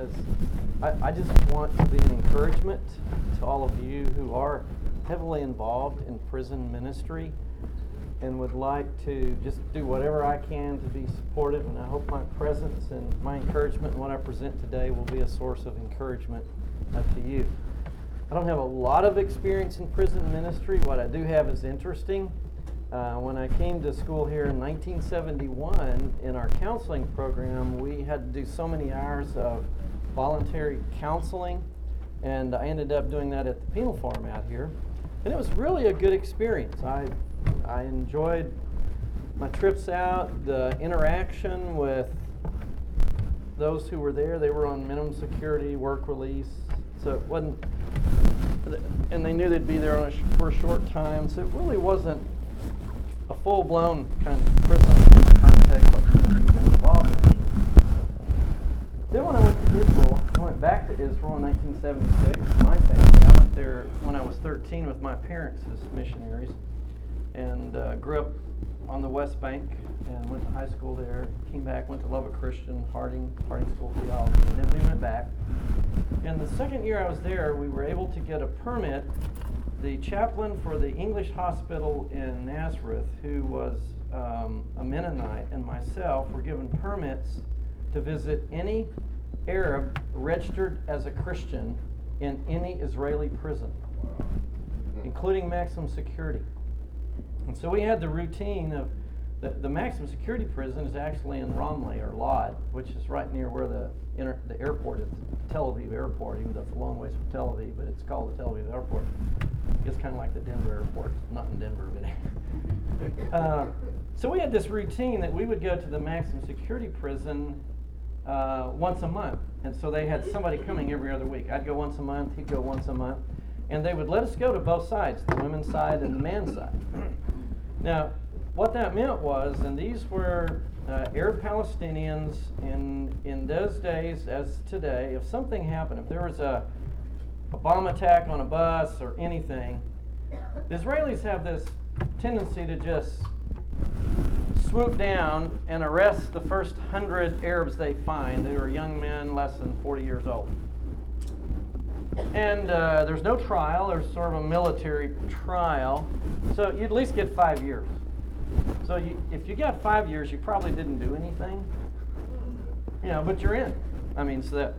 is I, I just want to be an encouragement to all of you who are heavily involved in prison ministry and would like to just do whatever I can to be supportive. And I hope my presence and my encouragement and what I present today will be a source of encouragement to you. I don't have a lot of experience in prison ministry. What I do have is interesting. Uh, when I came to school here in 1971, in our counseling program, we had to do so many hours of voluntary counseling, and I ended up doing that at the penal farm out here. And it was really a good experience. I, I enjoyed my trips out, the interaction with those who were there. They were on minimum security, work release, so it wasn't, and they knew they'd be there a sh- for a short time, so it really wasn't a full blown kind of prison context. Then when I went to back to Israel in 1976. My family, I went there when I was 13 with my parents as missionaries, and uh, grew up on the West Bank and went to high school there. Came back, went to Lubbock Christian, Harding, Harding School of Theology, and then we went back. And the second year I was there, we were able to get a permit. The chaplain for the English hospital in Nazareth, who was um, a Mennonite, and myself were given permits to visit any Arab registered as a Christian in any Israeli prison, including maximum security. And so we had the routine of the, the maximum security prison is actually in Ramleh or Lod, which is right near where the inter, the airport is, Tel Aviv Airport, even though it's a long ways from Tel Aviv, but it's called the Tel Aviv Airport. It's kind of like the Denver Airport, not in Denver, but. uh, so we had this routine that we would go to the maximum security prison uh, once a month. And so they had somebody coming every other week. I'd go once a month, he'd go once a month. And they would let us go to both sides, the women's side and the man's side. Now, what that meant was, and these were uh, Arab Palestinians in, in those days as today, if something happened, if there was a, a bomb attack on a bus or anything, the Israelis have this tendency to just swoop down and arrest the first hundred Arabs they find. They were young men less than 40 years old. And uh, there's no trial, there's sort of a military trial. So you at least get five years. So you, if you got five years, you probably didn't do anything. You know, but you're in. I mean, so that.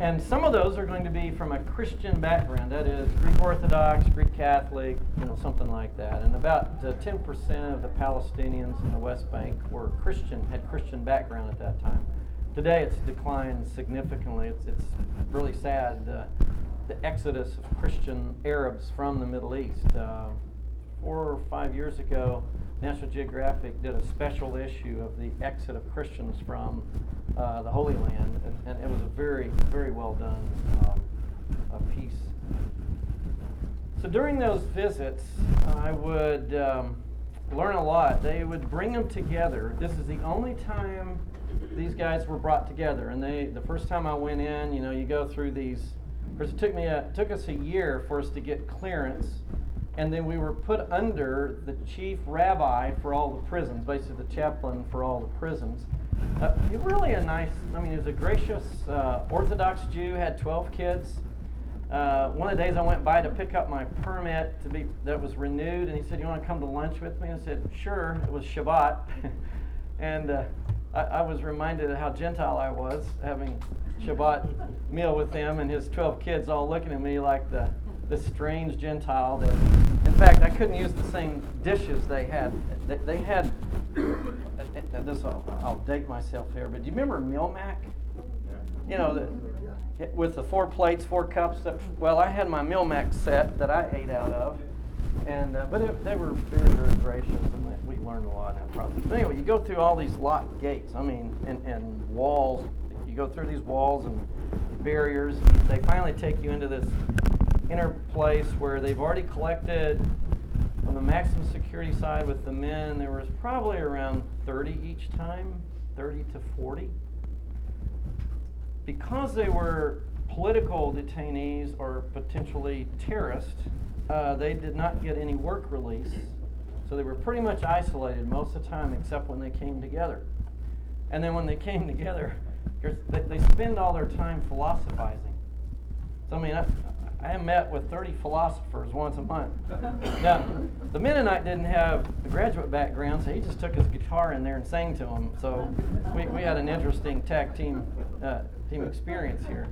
And some of those are going to be from a Christian background, that is Greek Orthodox, Greek Catholic, you know, something like that. And about uh, 10% of the Palestinians in the West Bank were Christian, had Christian background at that time. Today it's declined significantly. It's, it's really sad, uh, the exodus of Christian Arabs from the Middle East. Uh, four or five years ago, National Geographic did a special issue of the exit of Christians from uh, the Holy Land, and, and, it was a very, very well done um, piece. So during those visits, I would um, learn a lot. They would bring them together. This is the only time these guys were brought together. And they, the first time I went in, you know, you go through these. First, it took me a, it took us a year for us to get clearance, and then we were put under the chief rabbi for all the prisons, basically the chaplain for all the prisons. Uh, really a nice. I mean, he was a gracious uh, Orthodox Jew. Had 12 kids. Uh, one of the days I went by to pick up my permit to be that was renewed, and he said, "You want to come to lunch with me?" I said, "Sure." It was Shabbat, and uh, I, I, was reminded of how Gentile I was, having Shabbat meal with him and his 12 kids all looking at me like the, the strange Gentile. That, in fact, I couldn't use the same dishes they had. They, they had, this I'll, I'll, date myself here, but do you remember Melmac? You know, the, with the four plates, four cups. That, Well, I had my Melmac set that I ate out of. And, uh, but it, they were very, very gracious and we learned a lot in that process. But anyway, you go through all these locked gates. I mean, and, and walls. You go through these walls and barriers. They finally take you into this inner place where they've already collected on the maximum security side with the men. There was probably around 30 each time, 30 to 40. Because they were political detainees or potentially terrorists, uh, they did not get any work release so they were pretty much isolated most of the time except when they came together. And then when they came together, they, spend all their time philosophizing. So, I mean, I met with 30 philosophers once a month. Now, the Mennonite didn't have a graduate background, so he just took his guitar in there and sang to them. So we, we had an interesting tag team, uh, team experience here.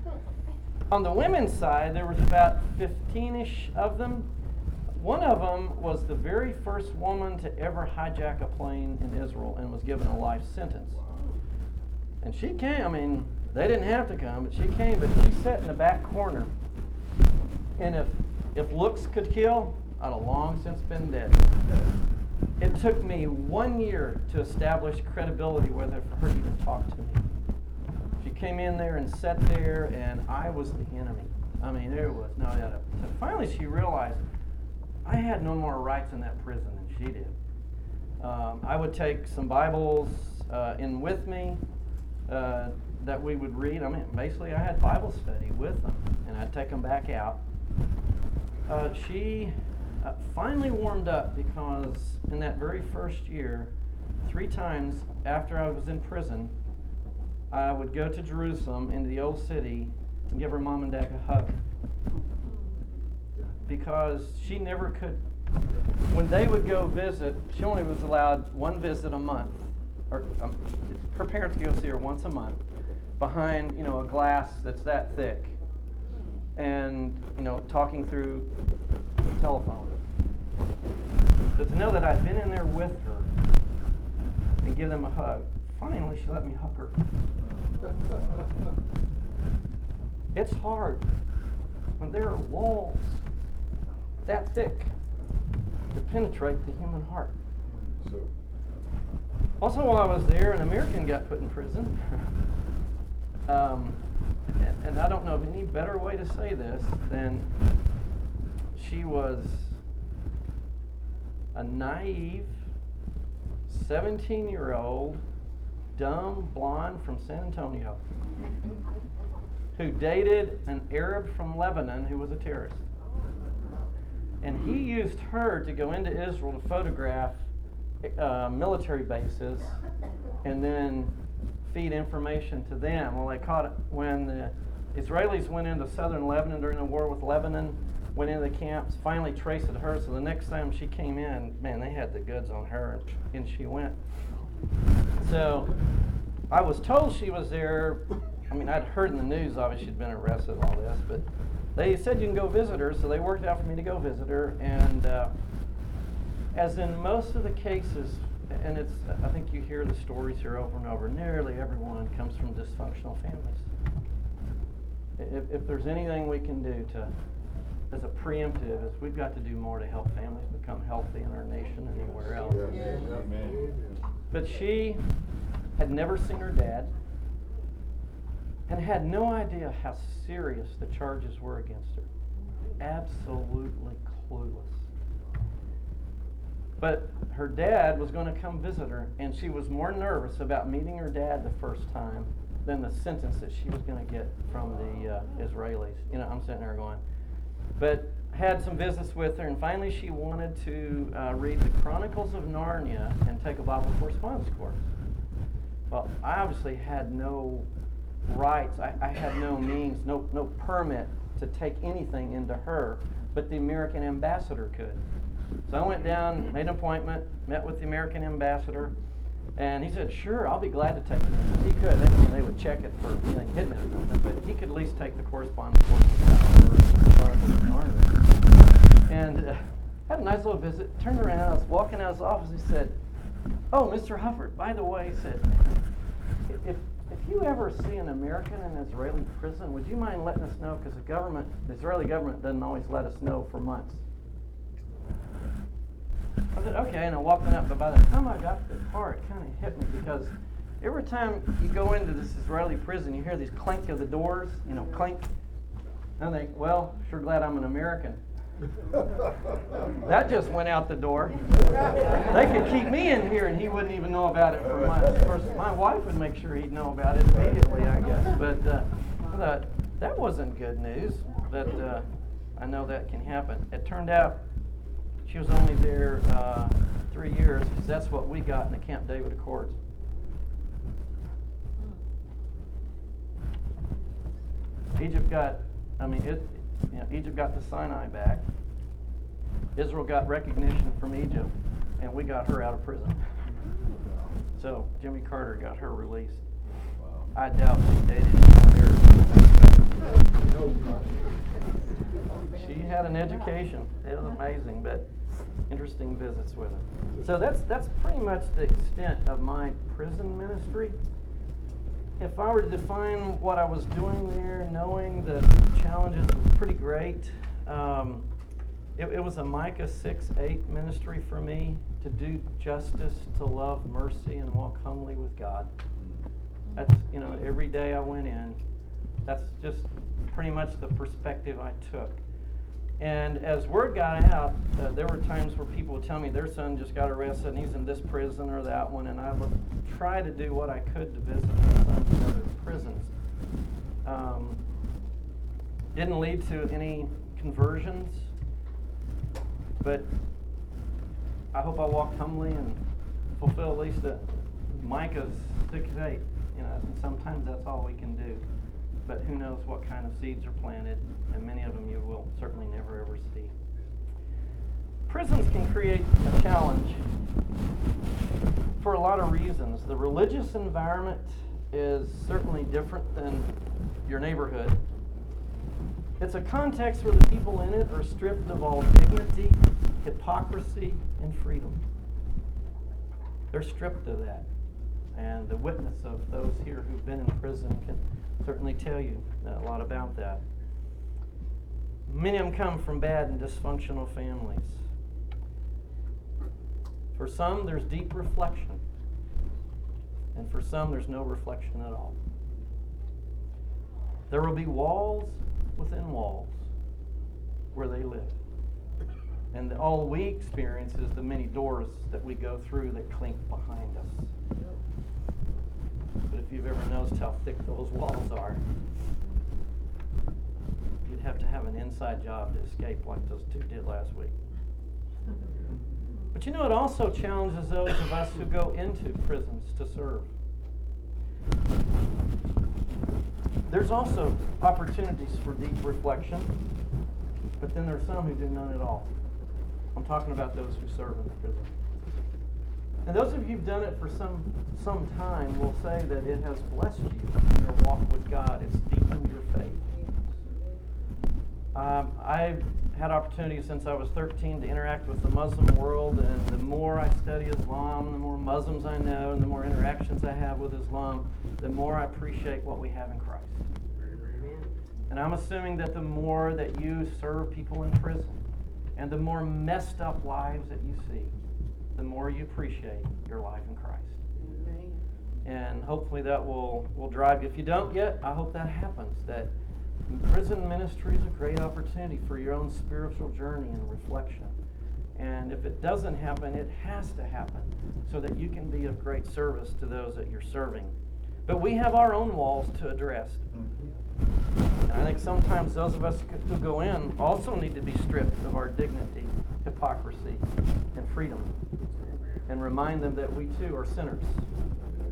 On the women's side, there was about 15-ish of them. One of them was the very first woman to ever hijack a plane in Israel and was given a life sentence. And she came, I mean, they didn't have to come, but she came, but she sat in the back corner and if, if looks could kill, I'd have long since been dead. It took me one year to establish credibility with her for her to even talk to me. She came in there and sat there, and I was the enemy. I mean, there was no doubt. So finally, she realized I had no more rights in that prison than she did. Um, I would take some Bibles uh, in with me uh, that we would read. I mean, basically, I had Bible study with them, and I'd take them back out uh, she uh, finally warmed up because in that very first year, three times after I was in prison, I would go to Jerusalem into the old city and give her mom and dad a hug. Because she never could, when they would go visit, she only was allowed one visit a month. Or um, her parents go see her once a month behind, you know, a glass that's that thick and you know talking through the telephone. But to know that i've been in there with her and give them a hug, finally she let me hug her. It's hard when there are walls that thick to penetrate the human heart. Also, while I was there, an American got put in prison. um, and I don't know of any better way to say this than she was a naive 17 year old, dumb blonde from San Antonio who dated an Arab from Lebanon who was a terrorist. And he used her to go into Israel to photograph uh, military bases and then feed information to them. Well, they caught it when the Israelis went into southern Lebanon during the war with Lebanon, went into the camps, finally traced it to her. So the next time she came in, man, they had the goods on her, and she went. So I was told she was there. I mean, I'd heard in the news, obviously, she'd been arrested and all this, but they said you can go visit her, so they worked out for me to go visit her. And uh, as in most of the cases and it's, I think you hear the stories here over and over. Nearly everyone comes from dysfunctional families. If, if there's anything we can do to, as a preemptive, is we've got to do more to help families become healthy in our nation and anywhere else. But she had never seen her dad and had no idea how serious the charges were against her. Absolutely clueless. But her dad was going to come visit her, and she was more nervous about meeting her dad the first time than the sentence that she was going to get from the uh, Israelis. You know, I'm sitting there going, but had some business with her, and finally she wanted to uh, read the Chronicles of Narnia and take a Bible correspondence course. Well, I obviously had no rights. I, I had no means, no no permit to take anything into her, but the American ambassador could. So I went down, made an appointment, met with the American ambassador, and he said, "Sure, I'll be glad to take it." He could. They, they would check it for anything hidden or something, but he could at least take the correspondence. And uh, had a nice little visit. Turned around. I was walking out of his office. He said, "Oh, Mr. Huffard, by the way," he said, "if if you ever see an American in Israeli prison, would you mind letting us know? Because the government, the Israeli government, doesn't always let us know for months." I said, okay, and I walked on up. But by the time I got to the car, it kind of hit me because every time you go into this Israeli prison, you hear these clink of the doors, you know, clink. And I think, well, sure glad I'm an American. that just went out the door. They could keep me in here and he wouldn't even know about it for. Of course, my wife would make sure he'd know about it immediately, I guess. But uh, I thought, that wasn't good news. But uh, I know that can happen. It turned out she was only there uh, three years because that's what we got in the Camp David Accords. Egypt got, I mean, it, you know, Egypt got the Sinai back. Israel got recognition from Egypt, and we got her out of prison. So Jimmy Carter got her released. I doubt she dated She had an education. It was amazing, but interesting visits with her. So that's that's pretty much the extent of my prison ministry. If I were to define what I was doing there, knowing the challenges was pretty great. Um, it, it was a Micah 6 8 ministry for me to do justice, to love mercy, and walk humbly with God. That's, you know, every day I went in, that's just pretty much the perspective I took. And as word got out, uh, there were times where people would tell me their son just got arrested and he's in this prison or that one, and I would try to do what I could to visit my sons in other prisons. Um, didn't lead to any conversions, but I hope I walked humbly and fulfill at least a Micah's six eight. You know, sometimes that's all we can do. But who knows what kind of seeds are planted, and many of them you will certainly never ever see. Prisons can create a challenge for a lot of reasons. The religious environment is certainly different than your neighborhood. It's a context where the people in it are stripped of all dignity, hypocrisy, and freedom. They're stripped of that. And the witness of those here who've been in prison can certainly tell you a lot about that. Many of them come from bad and dysfunctional families. For some, there's deep reflection. And for some, there's no reflection at all. There will be walls within walls where they live. And all we experience is the many doors that we go through that clink behind us. But if you've ever noticed how thick those walls are, you'd have to have an inside job to escape like those two did last week. But you know, it also challenges those of us who go into prisons to serve. There's also opportunities for deep reflection, but then there's some who do none at all. I'm talking about those who serve in the prison. And those of you who've done it for some some time will say that it has blessed you in your walk with God. It's deepened your faith. Um, I've had opportunity since I was 13 to interact with the Muslim world, and the more I study Islam, the more Muslims I know, and the more interactions I have with Islam, the more I appreciate what we have in Christ. And I'm assuming that the more that you serve people in prison, and the more messed up lives that you see, the more you appreciate your life in Christ. And hopefully that will, will drive you. If you don't yet, I hope that happens. That prison ministry is a great opportunity for your own spiritual journey and reflection. And if it doesn't happen, it has to happen so that you can be of great service to those that you're serving. But we have our own walls to address. Mm-hmm. And I think sometimes those of us who go in also need to be stripped of our dignity, hypocrisy, and freedom. And remind them that we too are sinners,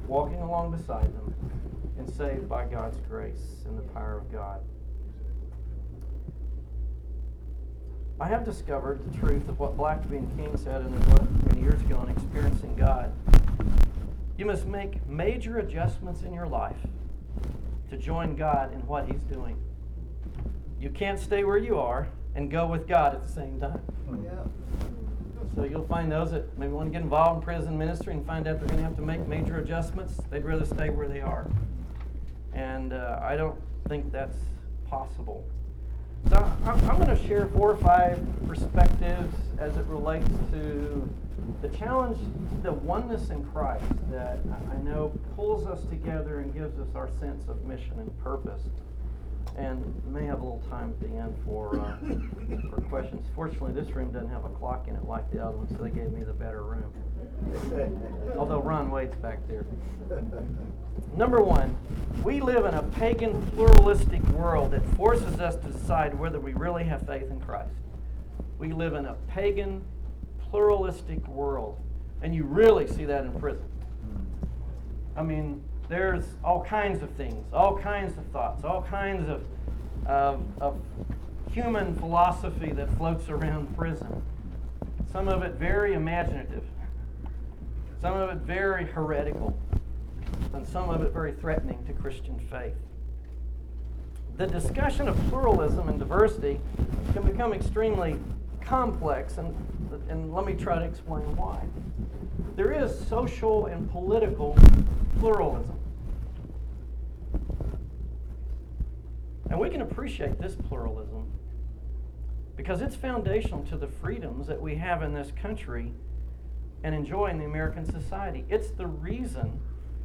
walking along beside them and saved by God's grace and the power of God. I have discovered the truth of what Blackaby and King said in their book many years ago on experiencing God. You must make major adjustments in your life to join God in what He's doing. You can't stay where you are and go with God at the same time. Yeah. So you'll find those that maybe want to get involved in prison ministry and find out they're going to have to make major adjustments. They'd rather stay where they are. And uh, I don't think that's possible. So I'm, I'm going to share four or five perspectives as it relates to the challenge, the oneness in Christ that I know pulls us together and gives us our sense of mission and purpose. And we may have a little time at the end for uh, for questions. Fortunately, this room doesn't have a clock in it like the other one, so they gave me the better room. Although Ron waits back there. Number one, we live in a pagan, pluralistic world that forces us to decide whether we really have faith in Christ. We live in a pagan, pluralistic world, and you really see that in prison. I mean, there's all kinds of things, all kinds of thoughts, all kinds of of, of human philosophy that floats around prison. Some of it very imaginative, some of it very heretical, and some of it very threatening to Christian faith. The discussion of pluralism and diversity can become extremely complex, and, and let me try to explain why. There is social and political pluralism. And we can appreciate this pluralism because it's foundational to the freedoms that we have in this country and enjoy in the American society. It's the reason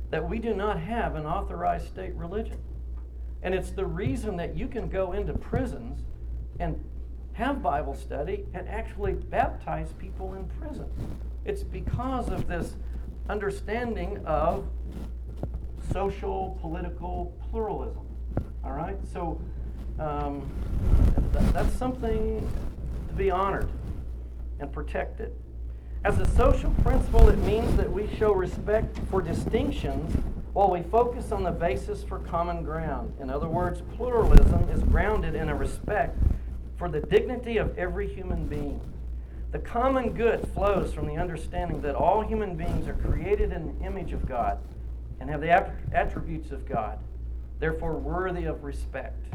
that we do not have an authorized state religion. And it's the reason that you can go into prisons and have Bible study and actually baptize people in prison. It's because of this understanding of social, political pluralism. All right? So um, th- that's something to be honored and protected. As a social principle, it means that we show respect for distinctions while we focus on the basis for common ground. In other words, pluralism is grounded in a respect for the dignity of every human being. The common good flows from the understanding that all human beings are created in the image of God and have the attributes of God, therefore worthy of respect.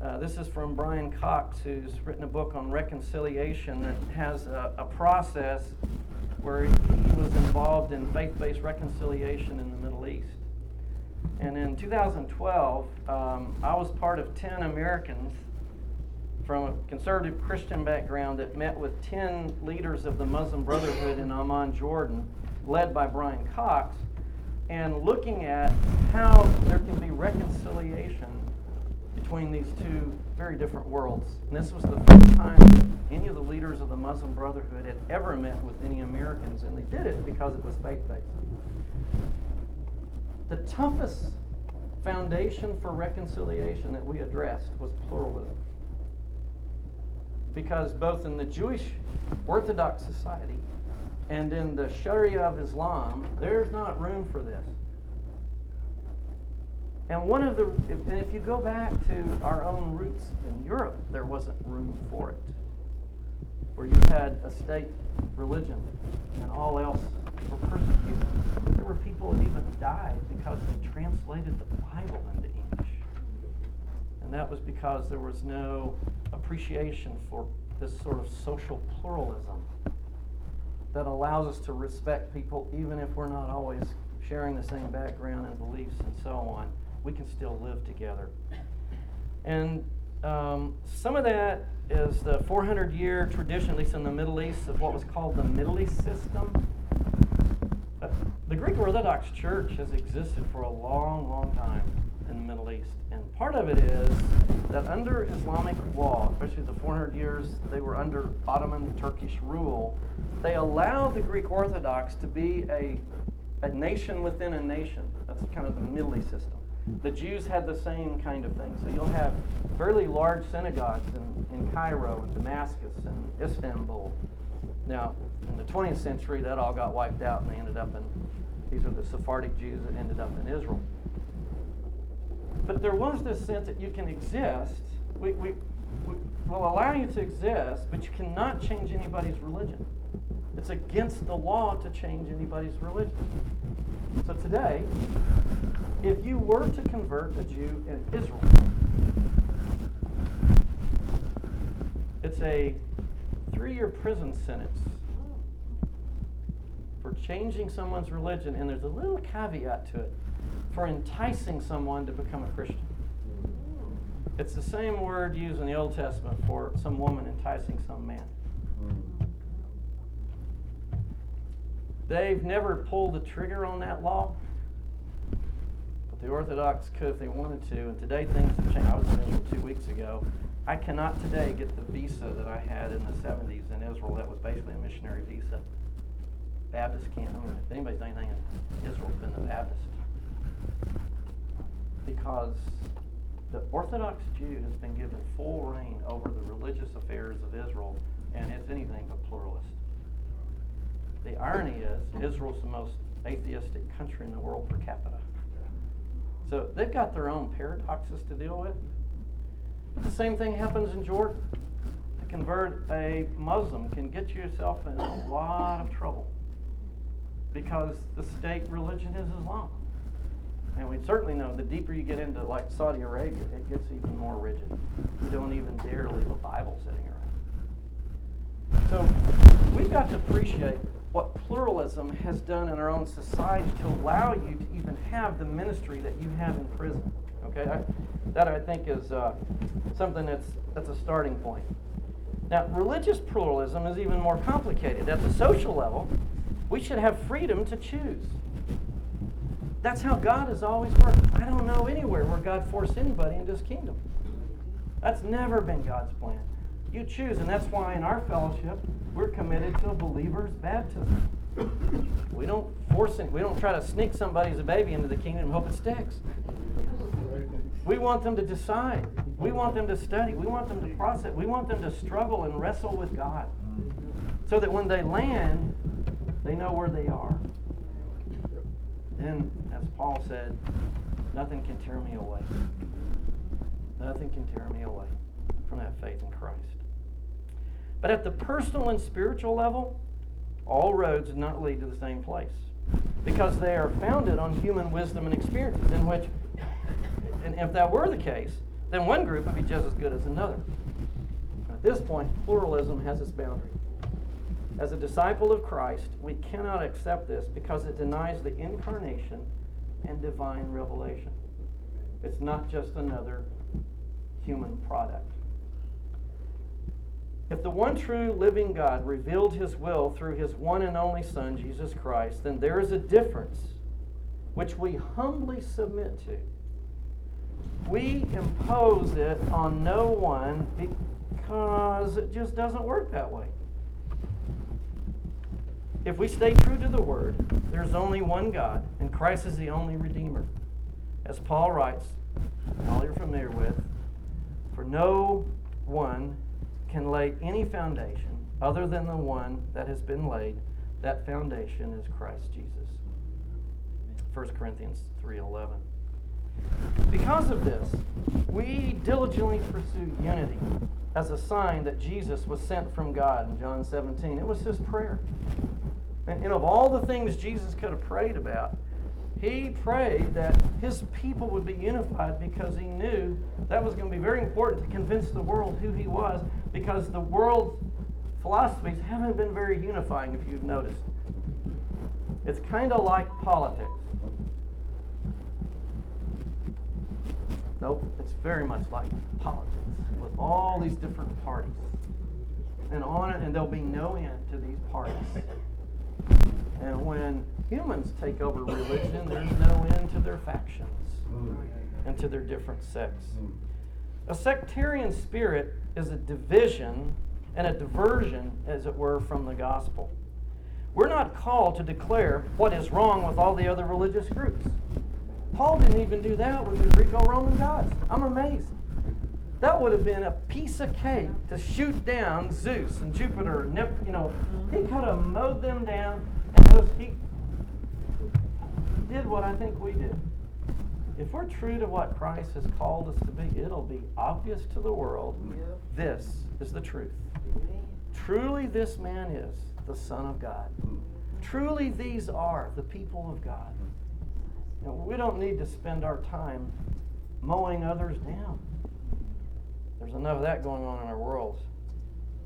Uh, this is from Brian Cox, who's written a book on reconciliation that has a, a process where he was involved in faith based reconciliation in the Middle East. And in 2012, um, I was part of 10 Americans from a conservative Christian background that met with 10 leaders of the Muslim Brotherhood in Amman, Jordan, led by Brian Cox, and looking at how there can be reconciliation between these two very different worlds. And this was the first time any of the leaders of the Muslim Brotherhood had ever met with any Americans, and they did it because it was faith based. The toughest foundation for reconciliation that we addressed was pluralism. Because both in the Jewish Orthodox society and in the Sharia of Islam, there's not room for this. And one of the, and if you go back to our own roots in Europe, there wasn't room for it. Where you had a state religion and all else were persecuted. There were people that even died because they translated the Bible into English. And that was because there was no appreciation for this sort of social pluralism that allows us to respect people even if we're not always sharing the same background and beliefs and so on we can still live together. And um, some of that is the 400 year tradition, at least in the Middle East, of what was called the millet system. Uh, the Greek Orthodox Church has existed for a long, long time in the Middle East. And part of it is that under Islamic law, especially the 400 years they were under Ottoman Turkish rule, they allowed the Greek Orthodox to be a, a nation within a nation. That's kind of the millet system. The Jews had the same kind of thing. So you'll have fairly large synagogues in, in Cairo and Damascus and Istanbul. Now, in the 20th century, that all got wiped out and they ended up in, these are the Sephardic Jews that ended up in Israel. But there was this sense that you can exist. We, we, we will allow you to exist, but you cannot change anybody's religion. It's against the law to change anybody's religion. So today, if you were to convert a Jew in Israel, it's a three year prison sentence for changing someone's religion, and there's a little caveat to it for enticing someone to become a Christian. It's the same word used in the Old Testament for some woman enticing some man. They've never pulled the trigger on that law but the Orthodox could if they wanted to, and today things have changed. I was in Israel two weeks ago. I cannot today get the visa that I had in the 70s in Israel that was basically a missionary visa. Baptists can't. I mean, if anybody's anything in Israel, it's been the Baptist. Because the Orthodox Jew has been given full reign over the religious affairs of Israel, and it's anything but pluralist. The irony is, Israel's the most atheistic country in the world per capita. So they've got their own paradoxes to deal with. But the same thing happens in Jordan. To convert a Muslim can get yourself in a lot of trouble because the state religion is Islam. And we certainly know the deeper you get into like Saudi Arabia, it gets even more rigid. You don't even dare leave a Bible sitting around. So we've got to appreciate what pluralism has done in our own society to allow you to even have the ministry that you have in prison. Okay, I, that I think is uh, something that's that's a starting point. Now, religious pluralism is even more complicated. At the social level, we should have freedom to choose. That's how God has always worked. I don't know anywhere where God forced anybody into his kingdom. That's never been God's plan. You choose, and that's why in our fellowship, we're committed to a believer's baptism. We don't force it, we don't try to sneak somebody as a baby into the kingdom and hope it sticks. We want them to decide. We want them to study. We want them to process. We want them to struggle and wrestle with God. So that when they land, they know where they are. Then, as Paul said, nothing can tear me away. Nothing can tear me away from that faith in Christ. But at the personal and spiritual level, all roads do not lead to the same place because they are founded on human wisdom and experiences, in which, and if that were the case, then one group would be just as good as another. At this point, pluralism has its boundary. As a disciple of Christ, we cannot accept this because it denies the incarnation and divine revelation. It's not just another human product. If the one true living God revealed his will through his one and only Son, Jesus Christ, then there is a difference which we humbly submit to. We impose it on no one because it just doesn't work that way. If we stay true to the word, there's only one God, and Christ is the only Redeemer. As Paul writes, all you're familiar with, for no one can lay any foundation other than the one that has been laid. That foundation is Christ Jesus. 1 Corinthians 3:11. Because of this, we diligently pursue unity as a sign that Jesus was sent from God in John 17. It was his prayer. And, and of all the things Jesus could have prayed about, he prayed that his people would be unified because he knew that was going to be very important to convince the world who he was because the world's philosophies haven't been very unifying, if you've noticed. It's kind of like politics. Nope, it's very much like politics with all these different parties. And on it, and there'll be no end to these parties. And when humans take over religion, there's no end to their factions and to their different sects. A sectarian spirit is a division and a diversion, as it were, from the gospel. We're not called to declare what is wrong with all the other religious groups. Paul didn't even do that with the Greco Roman gods. I'm amazed. That would have been a piece of cake to shoot down Zeus and Jupiter. And, you know, he could have mowed them down, and those, he did what I think we did. If we're true to what Christ has called us to be, it'll be obvious to the world. This is the truth. Truly, this man is the Son of God. Truly, these are the people of God. Know, we don't need to spend our time mowing others down. There's enough of that going on in our world,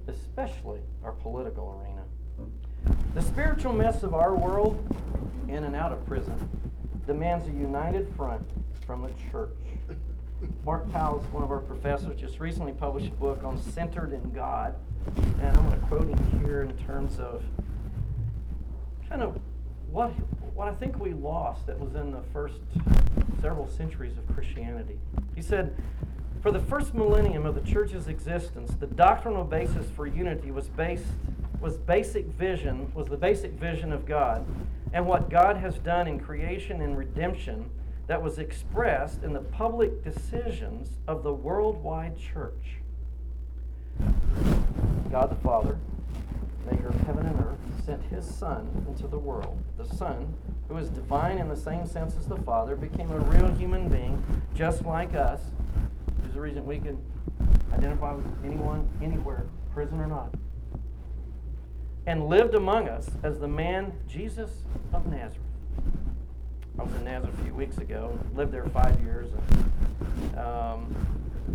especially our political arena. The spiritual mess of our world, in and out of prison, demands a united front from the church. Mark Powell, one of our professors, just recently published a book on Centered in God. And I'm going to quote him here in terms of kind of what, what I think we lost that was in the first several centuries of Christianity. He said, For the first millennium of the church's existence, the doctrinal basis for unity was based was basic vision, was the basic vision of God and what God has done in creation and redemption that was expressed in the public decisions of the worldwide church. God the Father, maker of heaven and earth, sent his Son into the world. The Son, who is divine in the same sense as the Father, became a real human being, just like us, a reason we can identify with anyone, anywhere, prison or not. And lived among us as the man Jesus of Nazareth. I was in Nazareth a few weeks ago, lived there five years. And, um,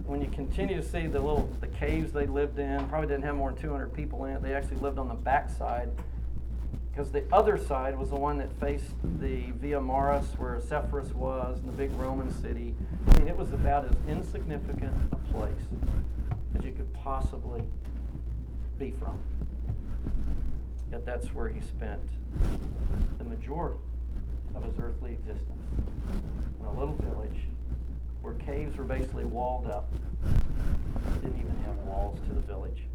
when you continue to see the little the caves they lived in, probably didn't have more than 200 people in it. They actually lived on the back side because the other side was the one that faced the Via Maris, where Sepphoris was, and the big Roman city. I mean, it was about as insignificant a place as you could possibly be from. Yet that's where he spent the majority of his earthly existence in a little village where caves were basically walled up. Didn't even have walls to the village.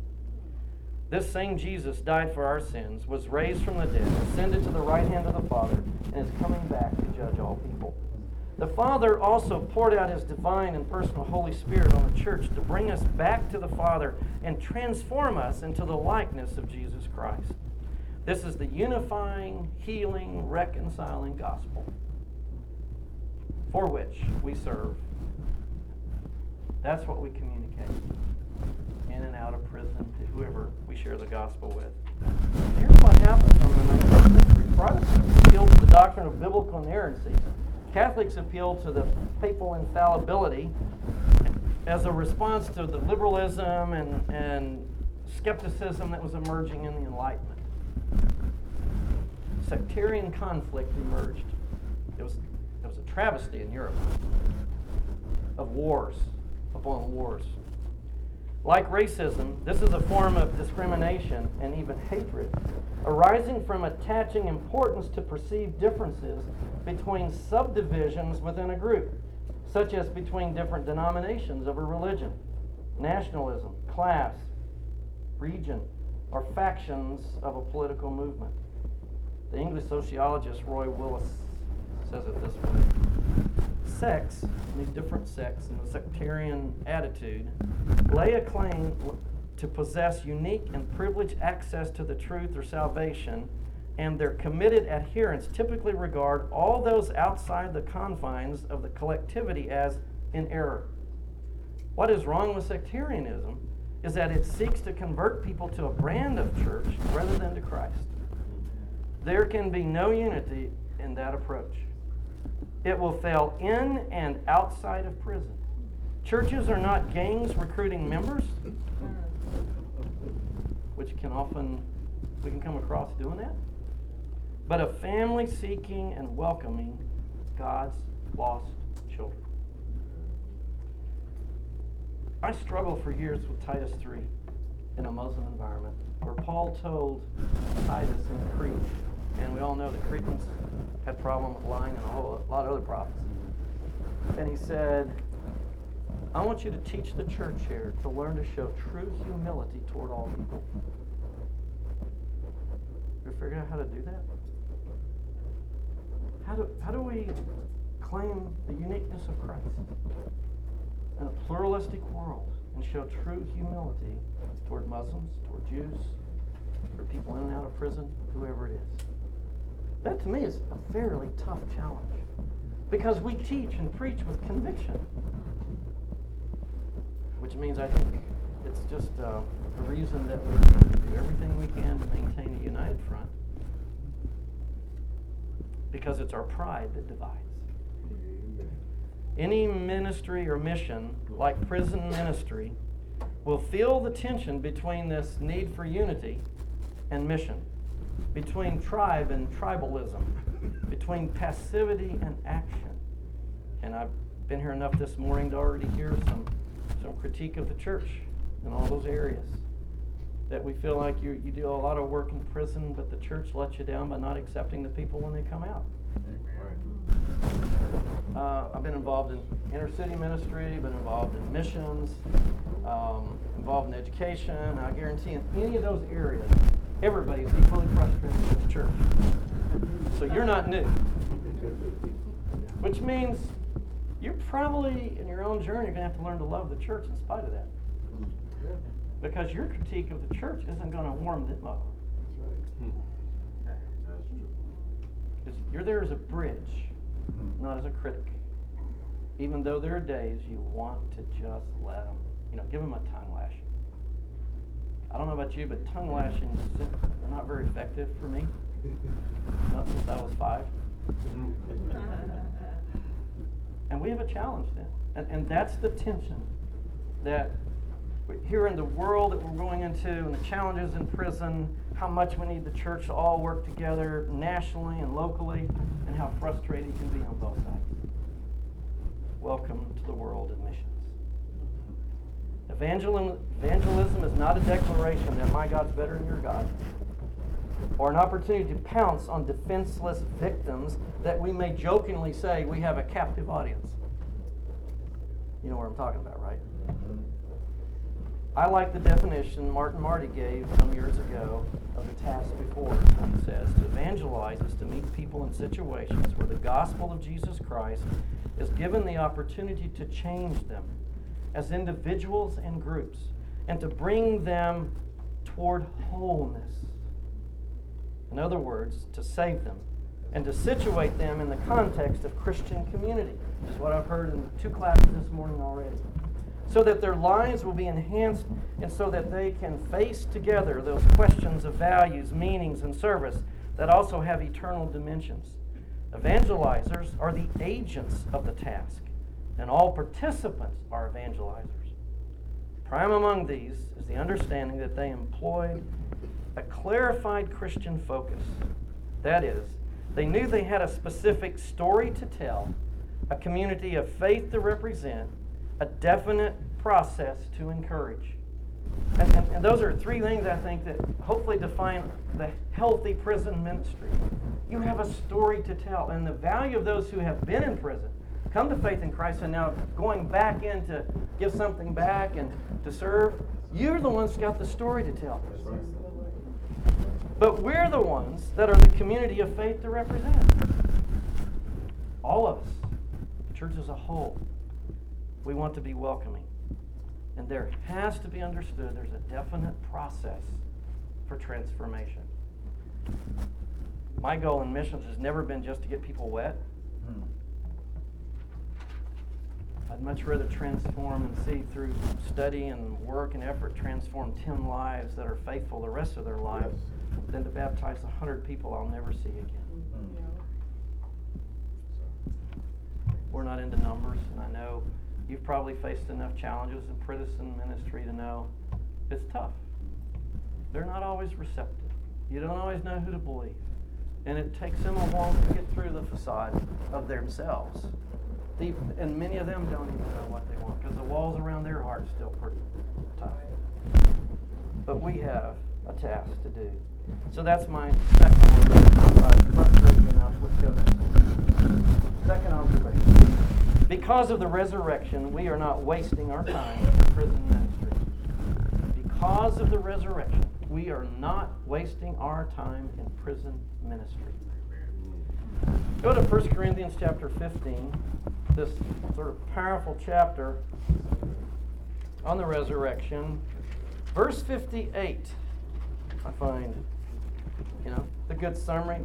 This same Jesus died for our sins, was raised from the dead, ascended to the right hand of the Father, and is coming back to judge all people. The Father also poured out his divine and personal Holy Spirit on the church to bring us back to the Father and transform us into the likeness of Jesus Christ. This is the unifying, healing, reconciling gospel for which we serve. That's what we communicate in and out of prison to whoever we share the gospel with. Here's what happened from the 19th century. Protestants appealed to the doctrine of biblical inerrancy. Catholics appealed to the papal infallibility as a response to the liberalism and, and skepticism that was emerging in the Enlightenment. Sectarian conflict emerged. It was, it was a travesty in Europe of wars upon wars. Like racism, this is a form of discrimination and even hatred arising from attaching importance to perceived differences between subdivisions within a group, such as between different denominations of a religion, nationalism, class, region, or factions of a political movement. The English sociologist Roy Wallis says it this way Sects, these different sects, and the sectarian attitude lay a claim to possess unique and privileged access to the truth or salvation, and their committed adherents typically regard all those outside the confines of the collectivity as in error. What is wrong with sectarianism is that it seeks to convert people to a brand of church rather than to Christ. There can be no unity in that approach. It will fail in and outside of prison. Churches are not gangs recruiting members, which can often, we can come across doing that, but a family seeking and welcoming God's lost children. I struggled for years with Titus 3 in a Muslim environment, where Paul told Titus in Crete, and we all know the Cretans had a problem with lying and a whole lot of other problems. And he said, I want you to teach the church here to learn to show true humility toward all people. You figure out how to do that? How do, how do we claim the uniqueness of Christ in a pluralistic world and show true humility toward Muslims, toward Jews, toward people in and out of prison, whoever it is? That to me is a fairly tough challenge. Because we teach and preach with conviction, which means I think it's just uh, a reason that we do everything we can to maintain a united front. Because it's our pride that divides. Any ministry or mission, like prison ministry, will feel the tension between this need for unity and mission between tribe and tribalism, between passivity and action. And I've been here enough this morning to already hear some, some critique of the church in all those areas. That we feel like you, you do a lot of work in prison, but the church lets you down by not accepting the people when they come out. Uh, I've been involved in inner city ministry, been involved in missions, um, involved in education. I guarantee in any of those areas, everybody's equally frustrated with the church. So you're not new. Which means you're probably in your own journey going to have to learn to love the church in spite of that. Because your critique of the church isn't going to warm them up. You're there as a bridge, not as a critic. even though there are days you want to just let them, you know, give them a tongue lashing. I don't know about you, but tongue lashings are not very effective for me. Not since I was five. and we have a challenge then. And, and that's the tension that here in the world that we're going into and the challenges in prison, how much we need the church to all work together nationally and locally, and how frustrating it can be on both sides. Welcome to the world of missions. Evangelism, evangelism is not a declaration that my God's better than your God, or an opportunity to pounce on defenseless victims that we may jokingly say we have a captive audience. You know what I'm talking about, right? I like the definition Martin Marty gave some years ago of the task before us he says to evangelize is to meet people in situations where the gospel of Jesus Christ is given the opportunity to change them as individuals and groups and to bring them toward wholeness. In other words, to save them and to situate them in the context of Christian community, is what I've heard in two classes this morning already. So that their lives will be enhanced and so that they can face together those questions of values, meanings, and service that also have eternal dimensions. Evangelizers are the agents of the task and all participants are evangelizers. Prime among these is the understanding that they employed a clarified Christian focus. That is, they knew they had a specific story to tell, a community of faith to represent, a definite process to encourage. And, and, and, those are three things I think that hopefully define the healthy prison ministry. You have a story to tell, and the value of those who have been in prison come to faith in Christ and now going back in to give something back and to serve, you're the ones who got the story to tell. But we're the ones that are the community of faith to represent. All of us, the church as a whole, we want to be welcoming. And there has to be understood there's a definite process for transformation. My goal in missions has never been just to get people wet. Hmm. I'd much rather transform and see through study and work and effort transform 10 lives that are faithful the rest of their lives yes. than to baptize 100 people I'll never see again. Mm-hmm. We're not into numbers, and I know you've probably faced enough challenges in prison ministry to know it's tough. They're not always receptive. You don't always know who to believe. And it takes them a while to get through the facade of themselves and many of them don't even know what they want because the walls around their heart still pretty tight. But we have a task to do. So that's my second observation. Uh, Let's Second observation. Because of the resurrection, we are not wasting our time in prison ministry. Because of the resurrection, we are not wasting our time in prison ministry. Go to 1 Corinthians chapter 15 this sort of powerful chapter on the resurrection. Verse 58, I find, you know, the good summary,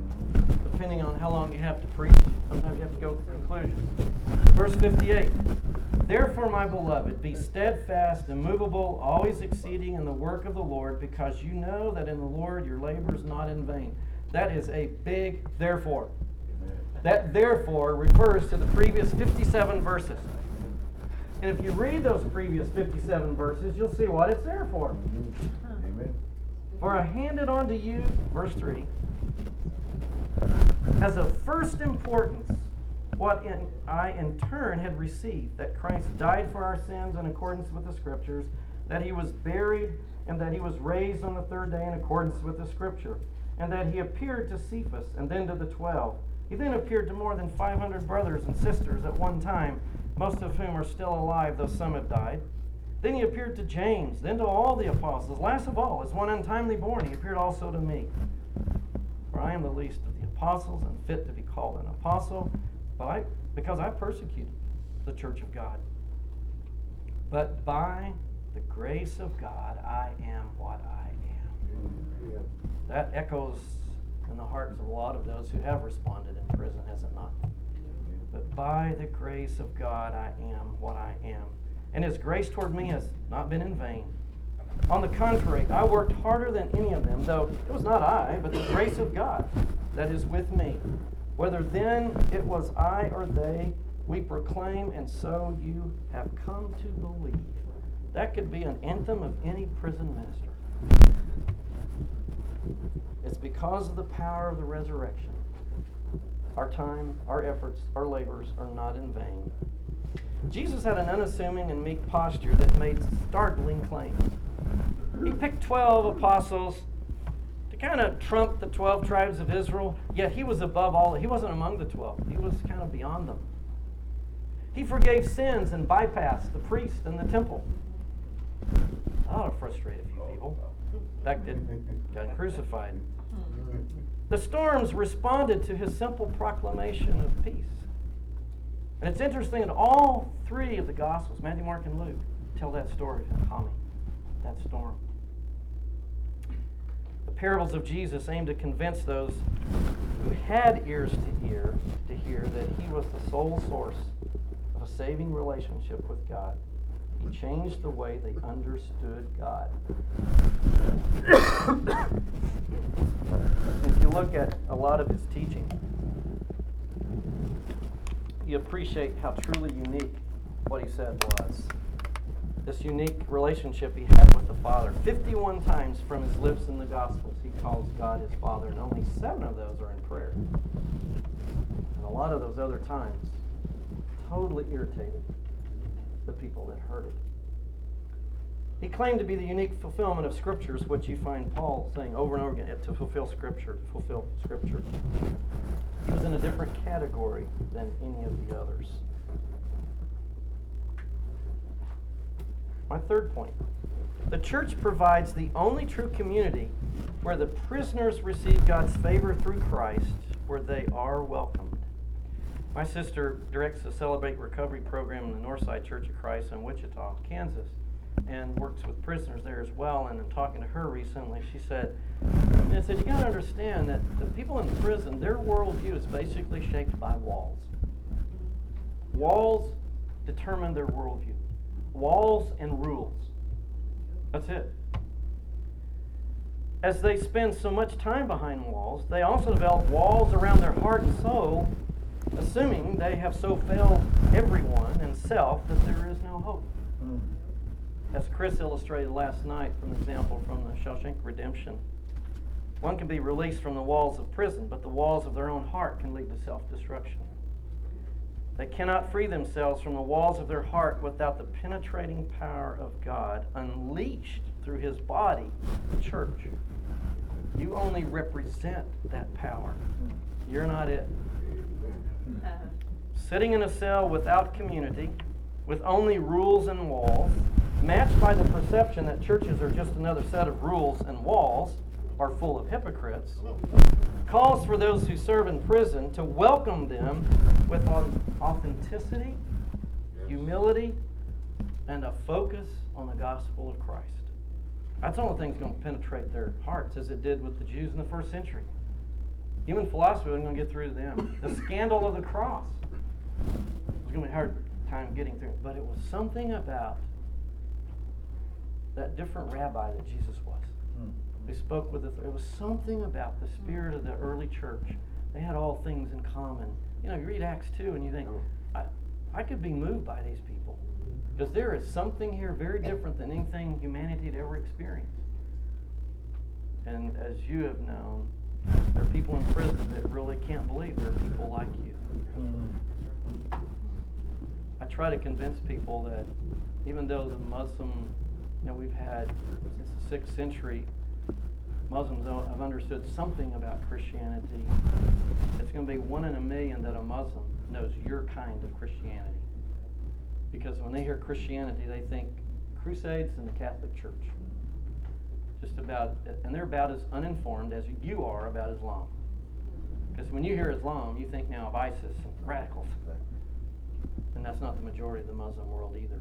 depending on how long you have to preach. Sometimes you have to go to conclusions. Verse 58 Therefore, my beloved, be steadfast, immovable, always exceeding in the work of the Lord, because you know that in the Lord your labor is not in vain. That is a big therefore. That therefore refers to the previous 57 verses. And if you read those previous 57 verses, you'll see what it's there for. Amen. For I handed on to you, verse 3, as of first importance, what in, I in turn had received that Christ died for our sins in accordance with the Scriptures, that he was buried, and that he was raised on the third day in accordance with the Scripture, and that he appeared to Cephas and then to the twelve. He then appeared to more than 500 brothers and sisters at one time, most of whom are still alive, though some have died. Then he appeared to James, then to all the apostles. Last of all, as one untimely born, he appeared also to me. For I am the least of the apostles and fit to be called an apostle, but I, because I persecuted the church of God. But by the grace of God, I am what I am. That echoes in the hearts of a lot of those who have responded in prison, has it not? but by the grace of God I am what I am. And his grace toward me has not been in vain. On the contrary, I worked harder than any of them, though it was not I, but the grace of God that is with me. Whether then it was I or they, we proclaim, and so you have come to believe. That could be an anthem of any prison minister. It's because of the power of the resurrection. Our time, our efforts, our labors are not in vain. Jesus had an unassuming and meek posture that made startling claims. He picked 12 apostles to kind of trump the 12 tribes of Israel, yet he was above all. He wasn't among the 12, he was kind of beyond them. He forgave sins and bypassed the priest and the temple. That ought to frustrate a few people. It got crucified. Hmm. The storms responded to his simple proclamation of peace. And it's interesting that all three of the Gospels, Matthew, Mark, and Luke, tell that story of calming that storm. The parables of Jesus aim to convince those who had ears to hear to hear that he was the sole source of a saving relationship with God. He changed the way they understood God. if you look at a lot of his teaching, you appreciate how truly unique what he said was. This unique relationship he had with the Father. 51 times from his lips in the Gospels, he calls God his Father, and only seven of those are in prayer. And a lot of those other times totally irritated the people that heard it. He claimed to be the unique fulfillment of scriptures, which you find Paul saying over and over again to fulfill scripture, to fulfill scripture. He was in a different category than any of the others. My third point the church provides the only true community where the prisoners receive God's favor through Christ, where they are welcomed. My sister directs the Celebrate Recovery program in the Northside Church of Christ in Wichita, Kansas, and works with prisoners there as well. And in talking to her recently, she said, I said, you got to understand that the people in prison, their worldview is basically shaped by walls. Walls determine their worldview. Walls and rules. That's it. As they spend so much time behind walls, they also develop walls around their heart and soul assuming they have so failed everyone and self that there is no hope. Mm. As Chris illustrated last night from the example from the Shawshank Redemption, one can be released from the walls of prison, but the walls of their own heart can lead to self destruction. They cannot free themselves from the walls of their heart without the penetrating power of God unleashed through his body, the church. You only represent that power. You're not it. Sitting in a cell without community, with only rules and walls, matched by the perception that churches are just another set of rules and walls, are full of hypocrites, calls for those who serve in prison to welcome them with authenticity, humility, and a focus on the gospel of Christ. That's the only thing that's going to penetrate their hearts, as it did with the Jews in the first century. Human philosophy wasn't going to get through to them. The scandal of the cross was going to be a hard time getting through. But it was something about that different rabbi that Jesus was. Hmm. He spoke with us. It was something about the spirit of the early church. They had all things in common. You know, you read Acts 2 and you think, I, I could be moved by these people. Because there is something here very different than anything humanity had ever experienced. And as you have known, there are people in prison that really can't believe there are people like you. I try to convince people that even though the Muslim, you know, we've had since the sixth century, Muslims have understood something about Christianity. It's going to be one in a million that a Muslim knows your kind of Christianity. Because when they hear Christianity, they think Crusades and the Catholic Church just about, and they're about as uninformed as you are about Islam. Because when you hear Islam, you think now of ISIS and radicals. And that's not the majority of the Muslim world either.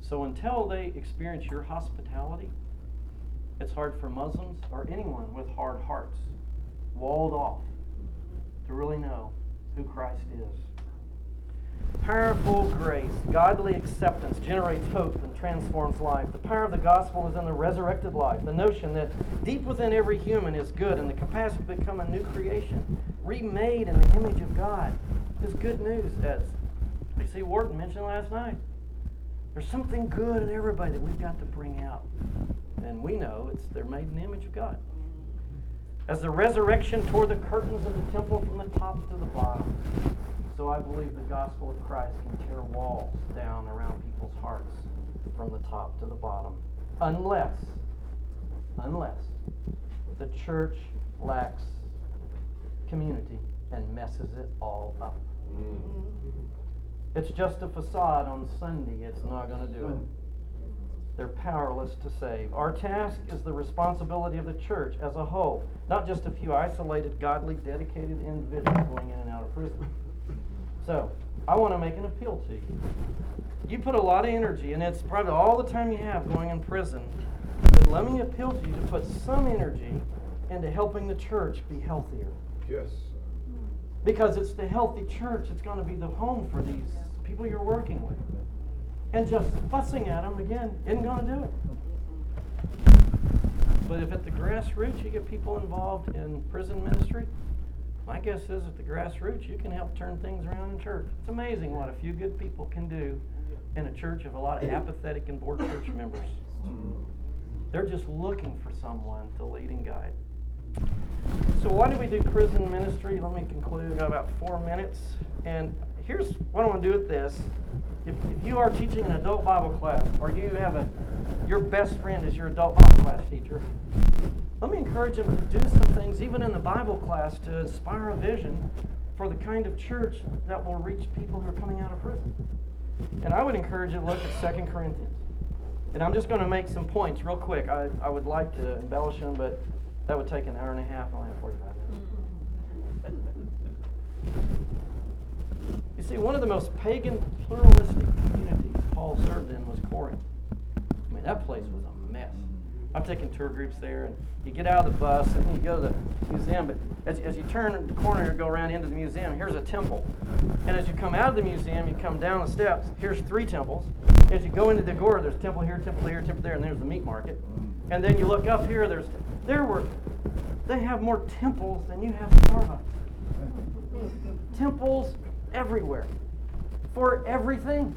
So until they experience your hospitality, it's hard for Muslims or anyone with hard hearts, walled off, to really know who Christ is. Powerful grace, godly acceptance generates hope and transforms life. The power of the gospel is in the resurrected life. The notion that deep within every human is good and the capacity to become a new creation, remade in the image of God, is good news, as B.C. Warden mentioned last night. There's something good in everybody that we've got to bring out. And we know it's they're made in the image of God. As the resurrection tore the curtains of the temple from the top to the bottom, so I believe the gospel of Christ can tear walls down around people's hearts from the top to the bottom. Unless, unless the church lacks community and messes it all up. Mm. It's just a facade on Sunday. It's not going to do it. They're powerless to save. Our task is the responsibility of the church as a whole, not just a few isolated, godly, dedicated individuals going in and out of prison. So, I want to make an appeal to you. You put a lot of energy, and it's probably all the time you have going in prison. But let me appeal to you to put some energy into helping the church be healthier. Yes. Because it's the healthy church that's going to be the home for these people you're working with. And just fussing at them again isn't going to do it. But if at the grassroots you get people involved in prison ministry, my guess is at the grassroots you can help turn things around in church. It's amazing what a few good people can do in a church of a lot of apathetic and bored church members. They're just looking for someone to lead and guide. So, why do we do prison ministry? Let me conclude. I've got about four minutes. And here's what I want to do with this. If, if you are teaching an adult Bible class, or you have a your best friend is your adult Bible class teacher, let me encourage them to do some things, even in the Bible class, to inspire a vision for the kind of church that will reach people who are coming out of prison. And I would encourage you to look at 2 Corinthians. And I'm just going to make some points real quick. I, I would like to embellish them, but that would take an hour and a half. I only have 45 minutes. You see, one of the most pagan, pluralistic communities Paul served in was Corinth. I mean, that place was I've taken tour groups there, and you get out of the bus and you go to the museum. But as, as you turn the corner and go around into the museum, here's a temple. And as you come out of the museum, you come down the steps. Here's three temples. As you go into the Agora, there's temple here, temple here, temple there, and there's the meat market. And then you look up here. There's there were they have more temples than you have Starbucks. Temples everywhere for everything.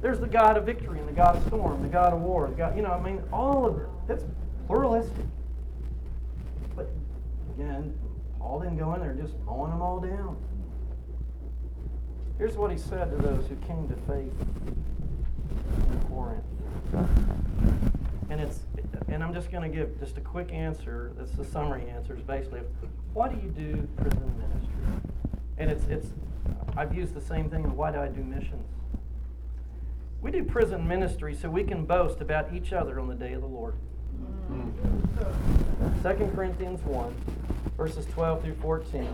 There's the God of victory and the God of storm, the God of war, the God, you know, I mean, all of it. That's pluralistic. But again, Paul didn't go in there just mowing them all down. Here's what he said to those who came to faith in Corinth. And it's and I'm just going to give just a quick answer. That's the summary answer. Is basically, why do you do prison ministry? And it's it's I've used the same thing. Why do I do missions? We do prison ministry so we can boast about each other on the day of the Lord. Mm. 2 Corinthians 1, verses 12 through 14.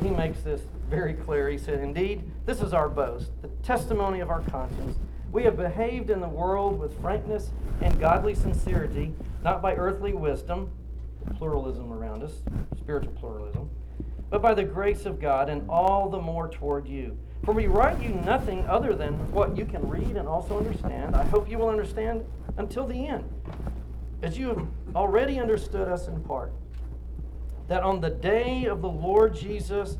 He makes this very clear. He said, Indeed, this is our boast, the testimony of our conscience. We have behaved in the world with frankness and godly sincerity, not by earthly wisdom, pluralism around us, spiritual pluralism, but by the grace of God, and all the more toward you. For we write you nothing other than what you can read and also understand. I hope you will understand until the end, as you have already understood us in part, that on the day of the Lord Jesus,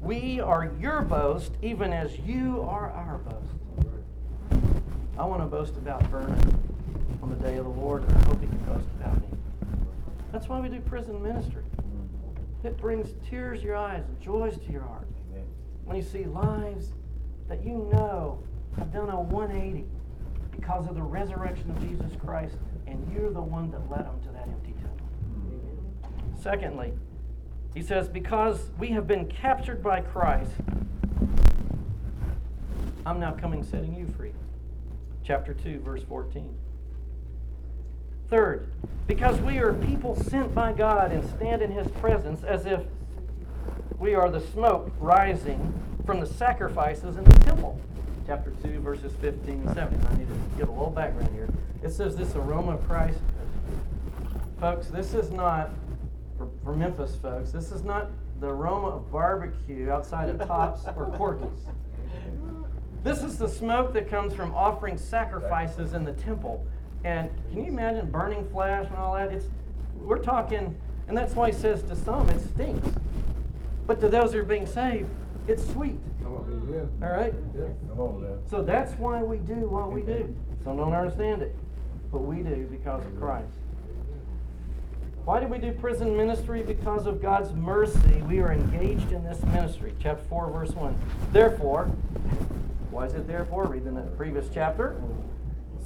we are your boast, even as you are our boast. I want to boast about Vernon on the day of the Lord, and I hope he can boast about me. That's why we do prison ministry. It brings tears to your eyes and joys to your heart when you see lives that you know have done a 180 because of the resurrection of Jesus Christ, and you're the one that led them to that empty tomb. Secondly, he says, Because we have been captured by Christ, I'm now coming setting you free. Chapter 2, verse 14. Third, because we are people sent by God and stand in His presence as if we are the smoke rising from the sacrifices in the temple. Chapter 2, verses 15 and 17. I need to give a little background here. It says this aroma of Christ. Folks, this is not, for, for Memphis folks, this is not the aroma of barbecue outside of Tops or Corky's. This is the smoke that comes from offering sacrifices in the temple. And can you imagine burning flesh and all that? It's we're talking, and that's why he says to some it stinks. But to those who are being saved, it's sweet. All right? So that's why we do what we do. Some don't understand it, but we do because of Christ. Why do we do prison ministry? Because of God's mercy, we are engaged in this ministry. Chapter 4, verse 1. Therefore, why is it therefore? Read in the previous chapter.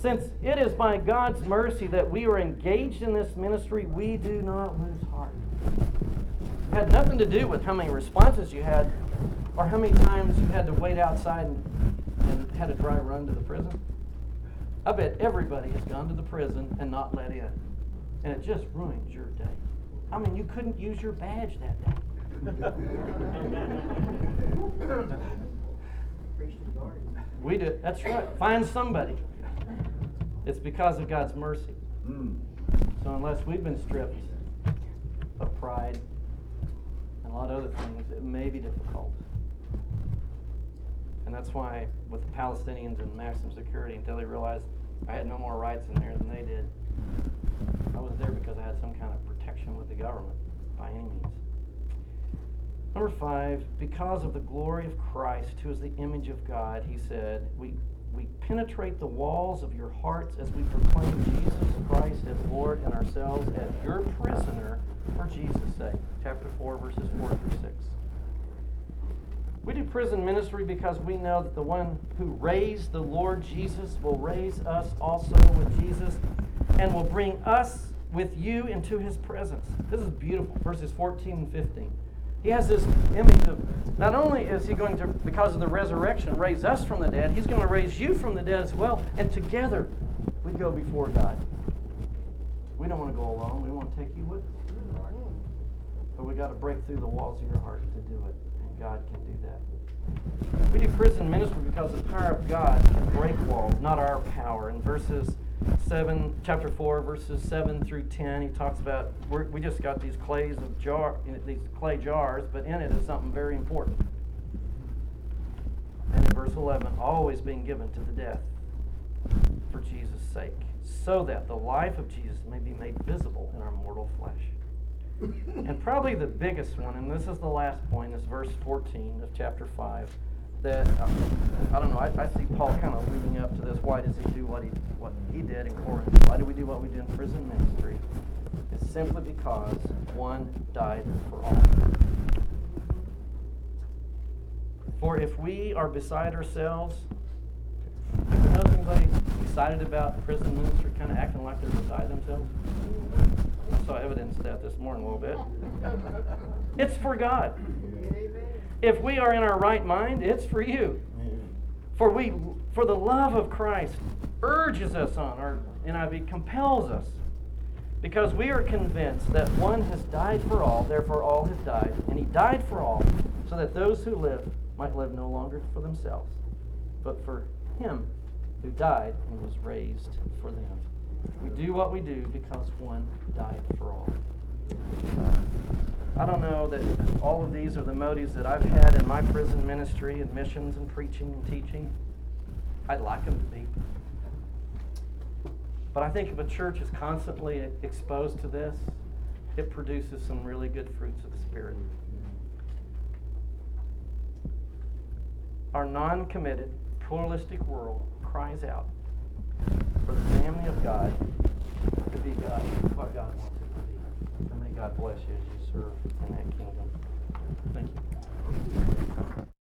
Since it is by God's mercy that we are engaged in this ministry, we do not lose heart. Had nothing to do with how many responses you had or how many times you had to wait outside and, and had a dry run to the prison. I bet everybody has gone to the prison and not let in. And it just ruins your day. I mean, you couldn't use your badge that day. we did. That's right. Find somebody. It's because of God's mercy. Mm. So unless we've been stripped of pride a lot of other things, it may be difficult. And that's why with the Palestinians and maximum security, until they realized I had no more rights in there than they did, I was there because I had some kind of protection with the government by any means. Number five, because of the glory of Christ, who is the image of God, he said, we we penetrate the walls of your hearts as we proclaim Jesus Christ as Lord and ourselves as your prisoner for Jesus' sake. Chapter 4, verses 4 through 6. We do prison ministry because we know that the one who raised the Lord Jesus will raise us also with Jesus and will bring us with you into his presence. This is beautiful. Verses 14 and 15. He has this image of not only is he going to, because of the resurrection, raise us from the dead, he's going to raise you from the dead as well. And together we go before God. We don't want to go alone. We want to take you with us. But we got to break through the walls of your heart to do it. And God can do that. We do prison ministry because the power of God can break walls, not our power. In verses 7, chapter 4, verses 7 through 10, he talks about we just got these clays of jar, these clay jars, but in it is something very important. And in verse 11, always being given to the death for Jesus' sake, so that the life of Jesus may be made visible in our mortal flesh. and probably the biggest one, and this is the last point, is verse 14 of chapter 5 that uh, I don't know. I, I see Paul kind of leading up to this. Why does he do what he what he did in Corinth? Why do we do what we do in prison ministry? It's simply because one died for all. For if we are beside ourselves, you know anybody excited about prison ministry, kind of acting like they're beside themselves? I saw evidence of that this morning a little bit. It's for God. If we are in our right mind, it's for you. For we for the love of Christ urges us on, or NIV compels us. Because we are convinced that one has died for all, therefore all have died, and he died for all, so that those who live might live no longer for themselves, but for him who died and was raised for them. We do what we do because one died for all. I don't know that all of these are the motives that I've had in my prison ministry and missions and preaching and teaching. I'd like them to be. But I think if a church is constantly exposed to this, it produces some really good fruits of the Spirit. Our non committed, pluralistic world cries out for the family of God to be God, what God wants it to be. And may God bless you serve in that kingdom. Thank you.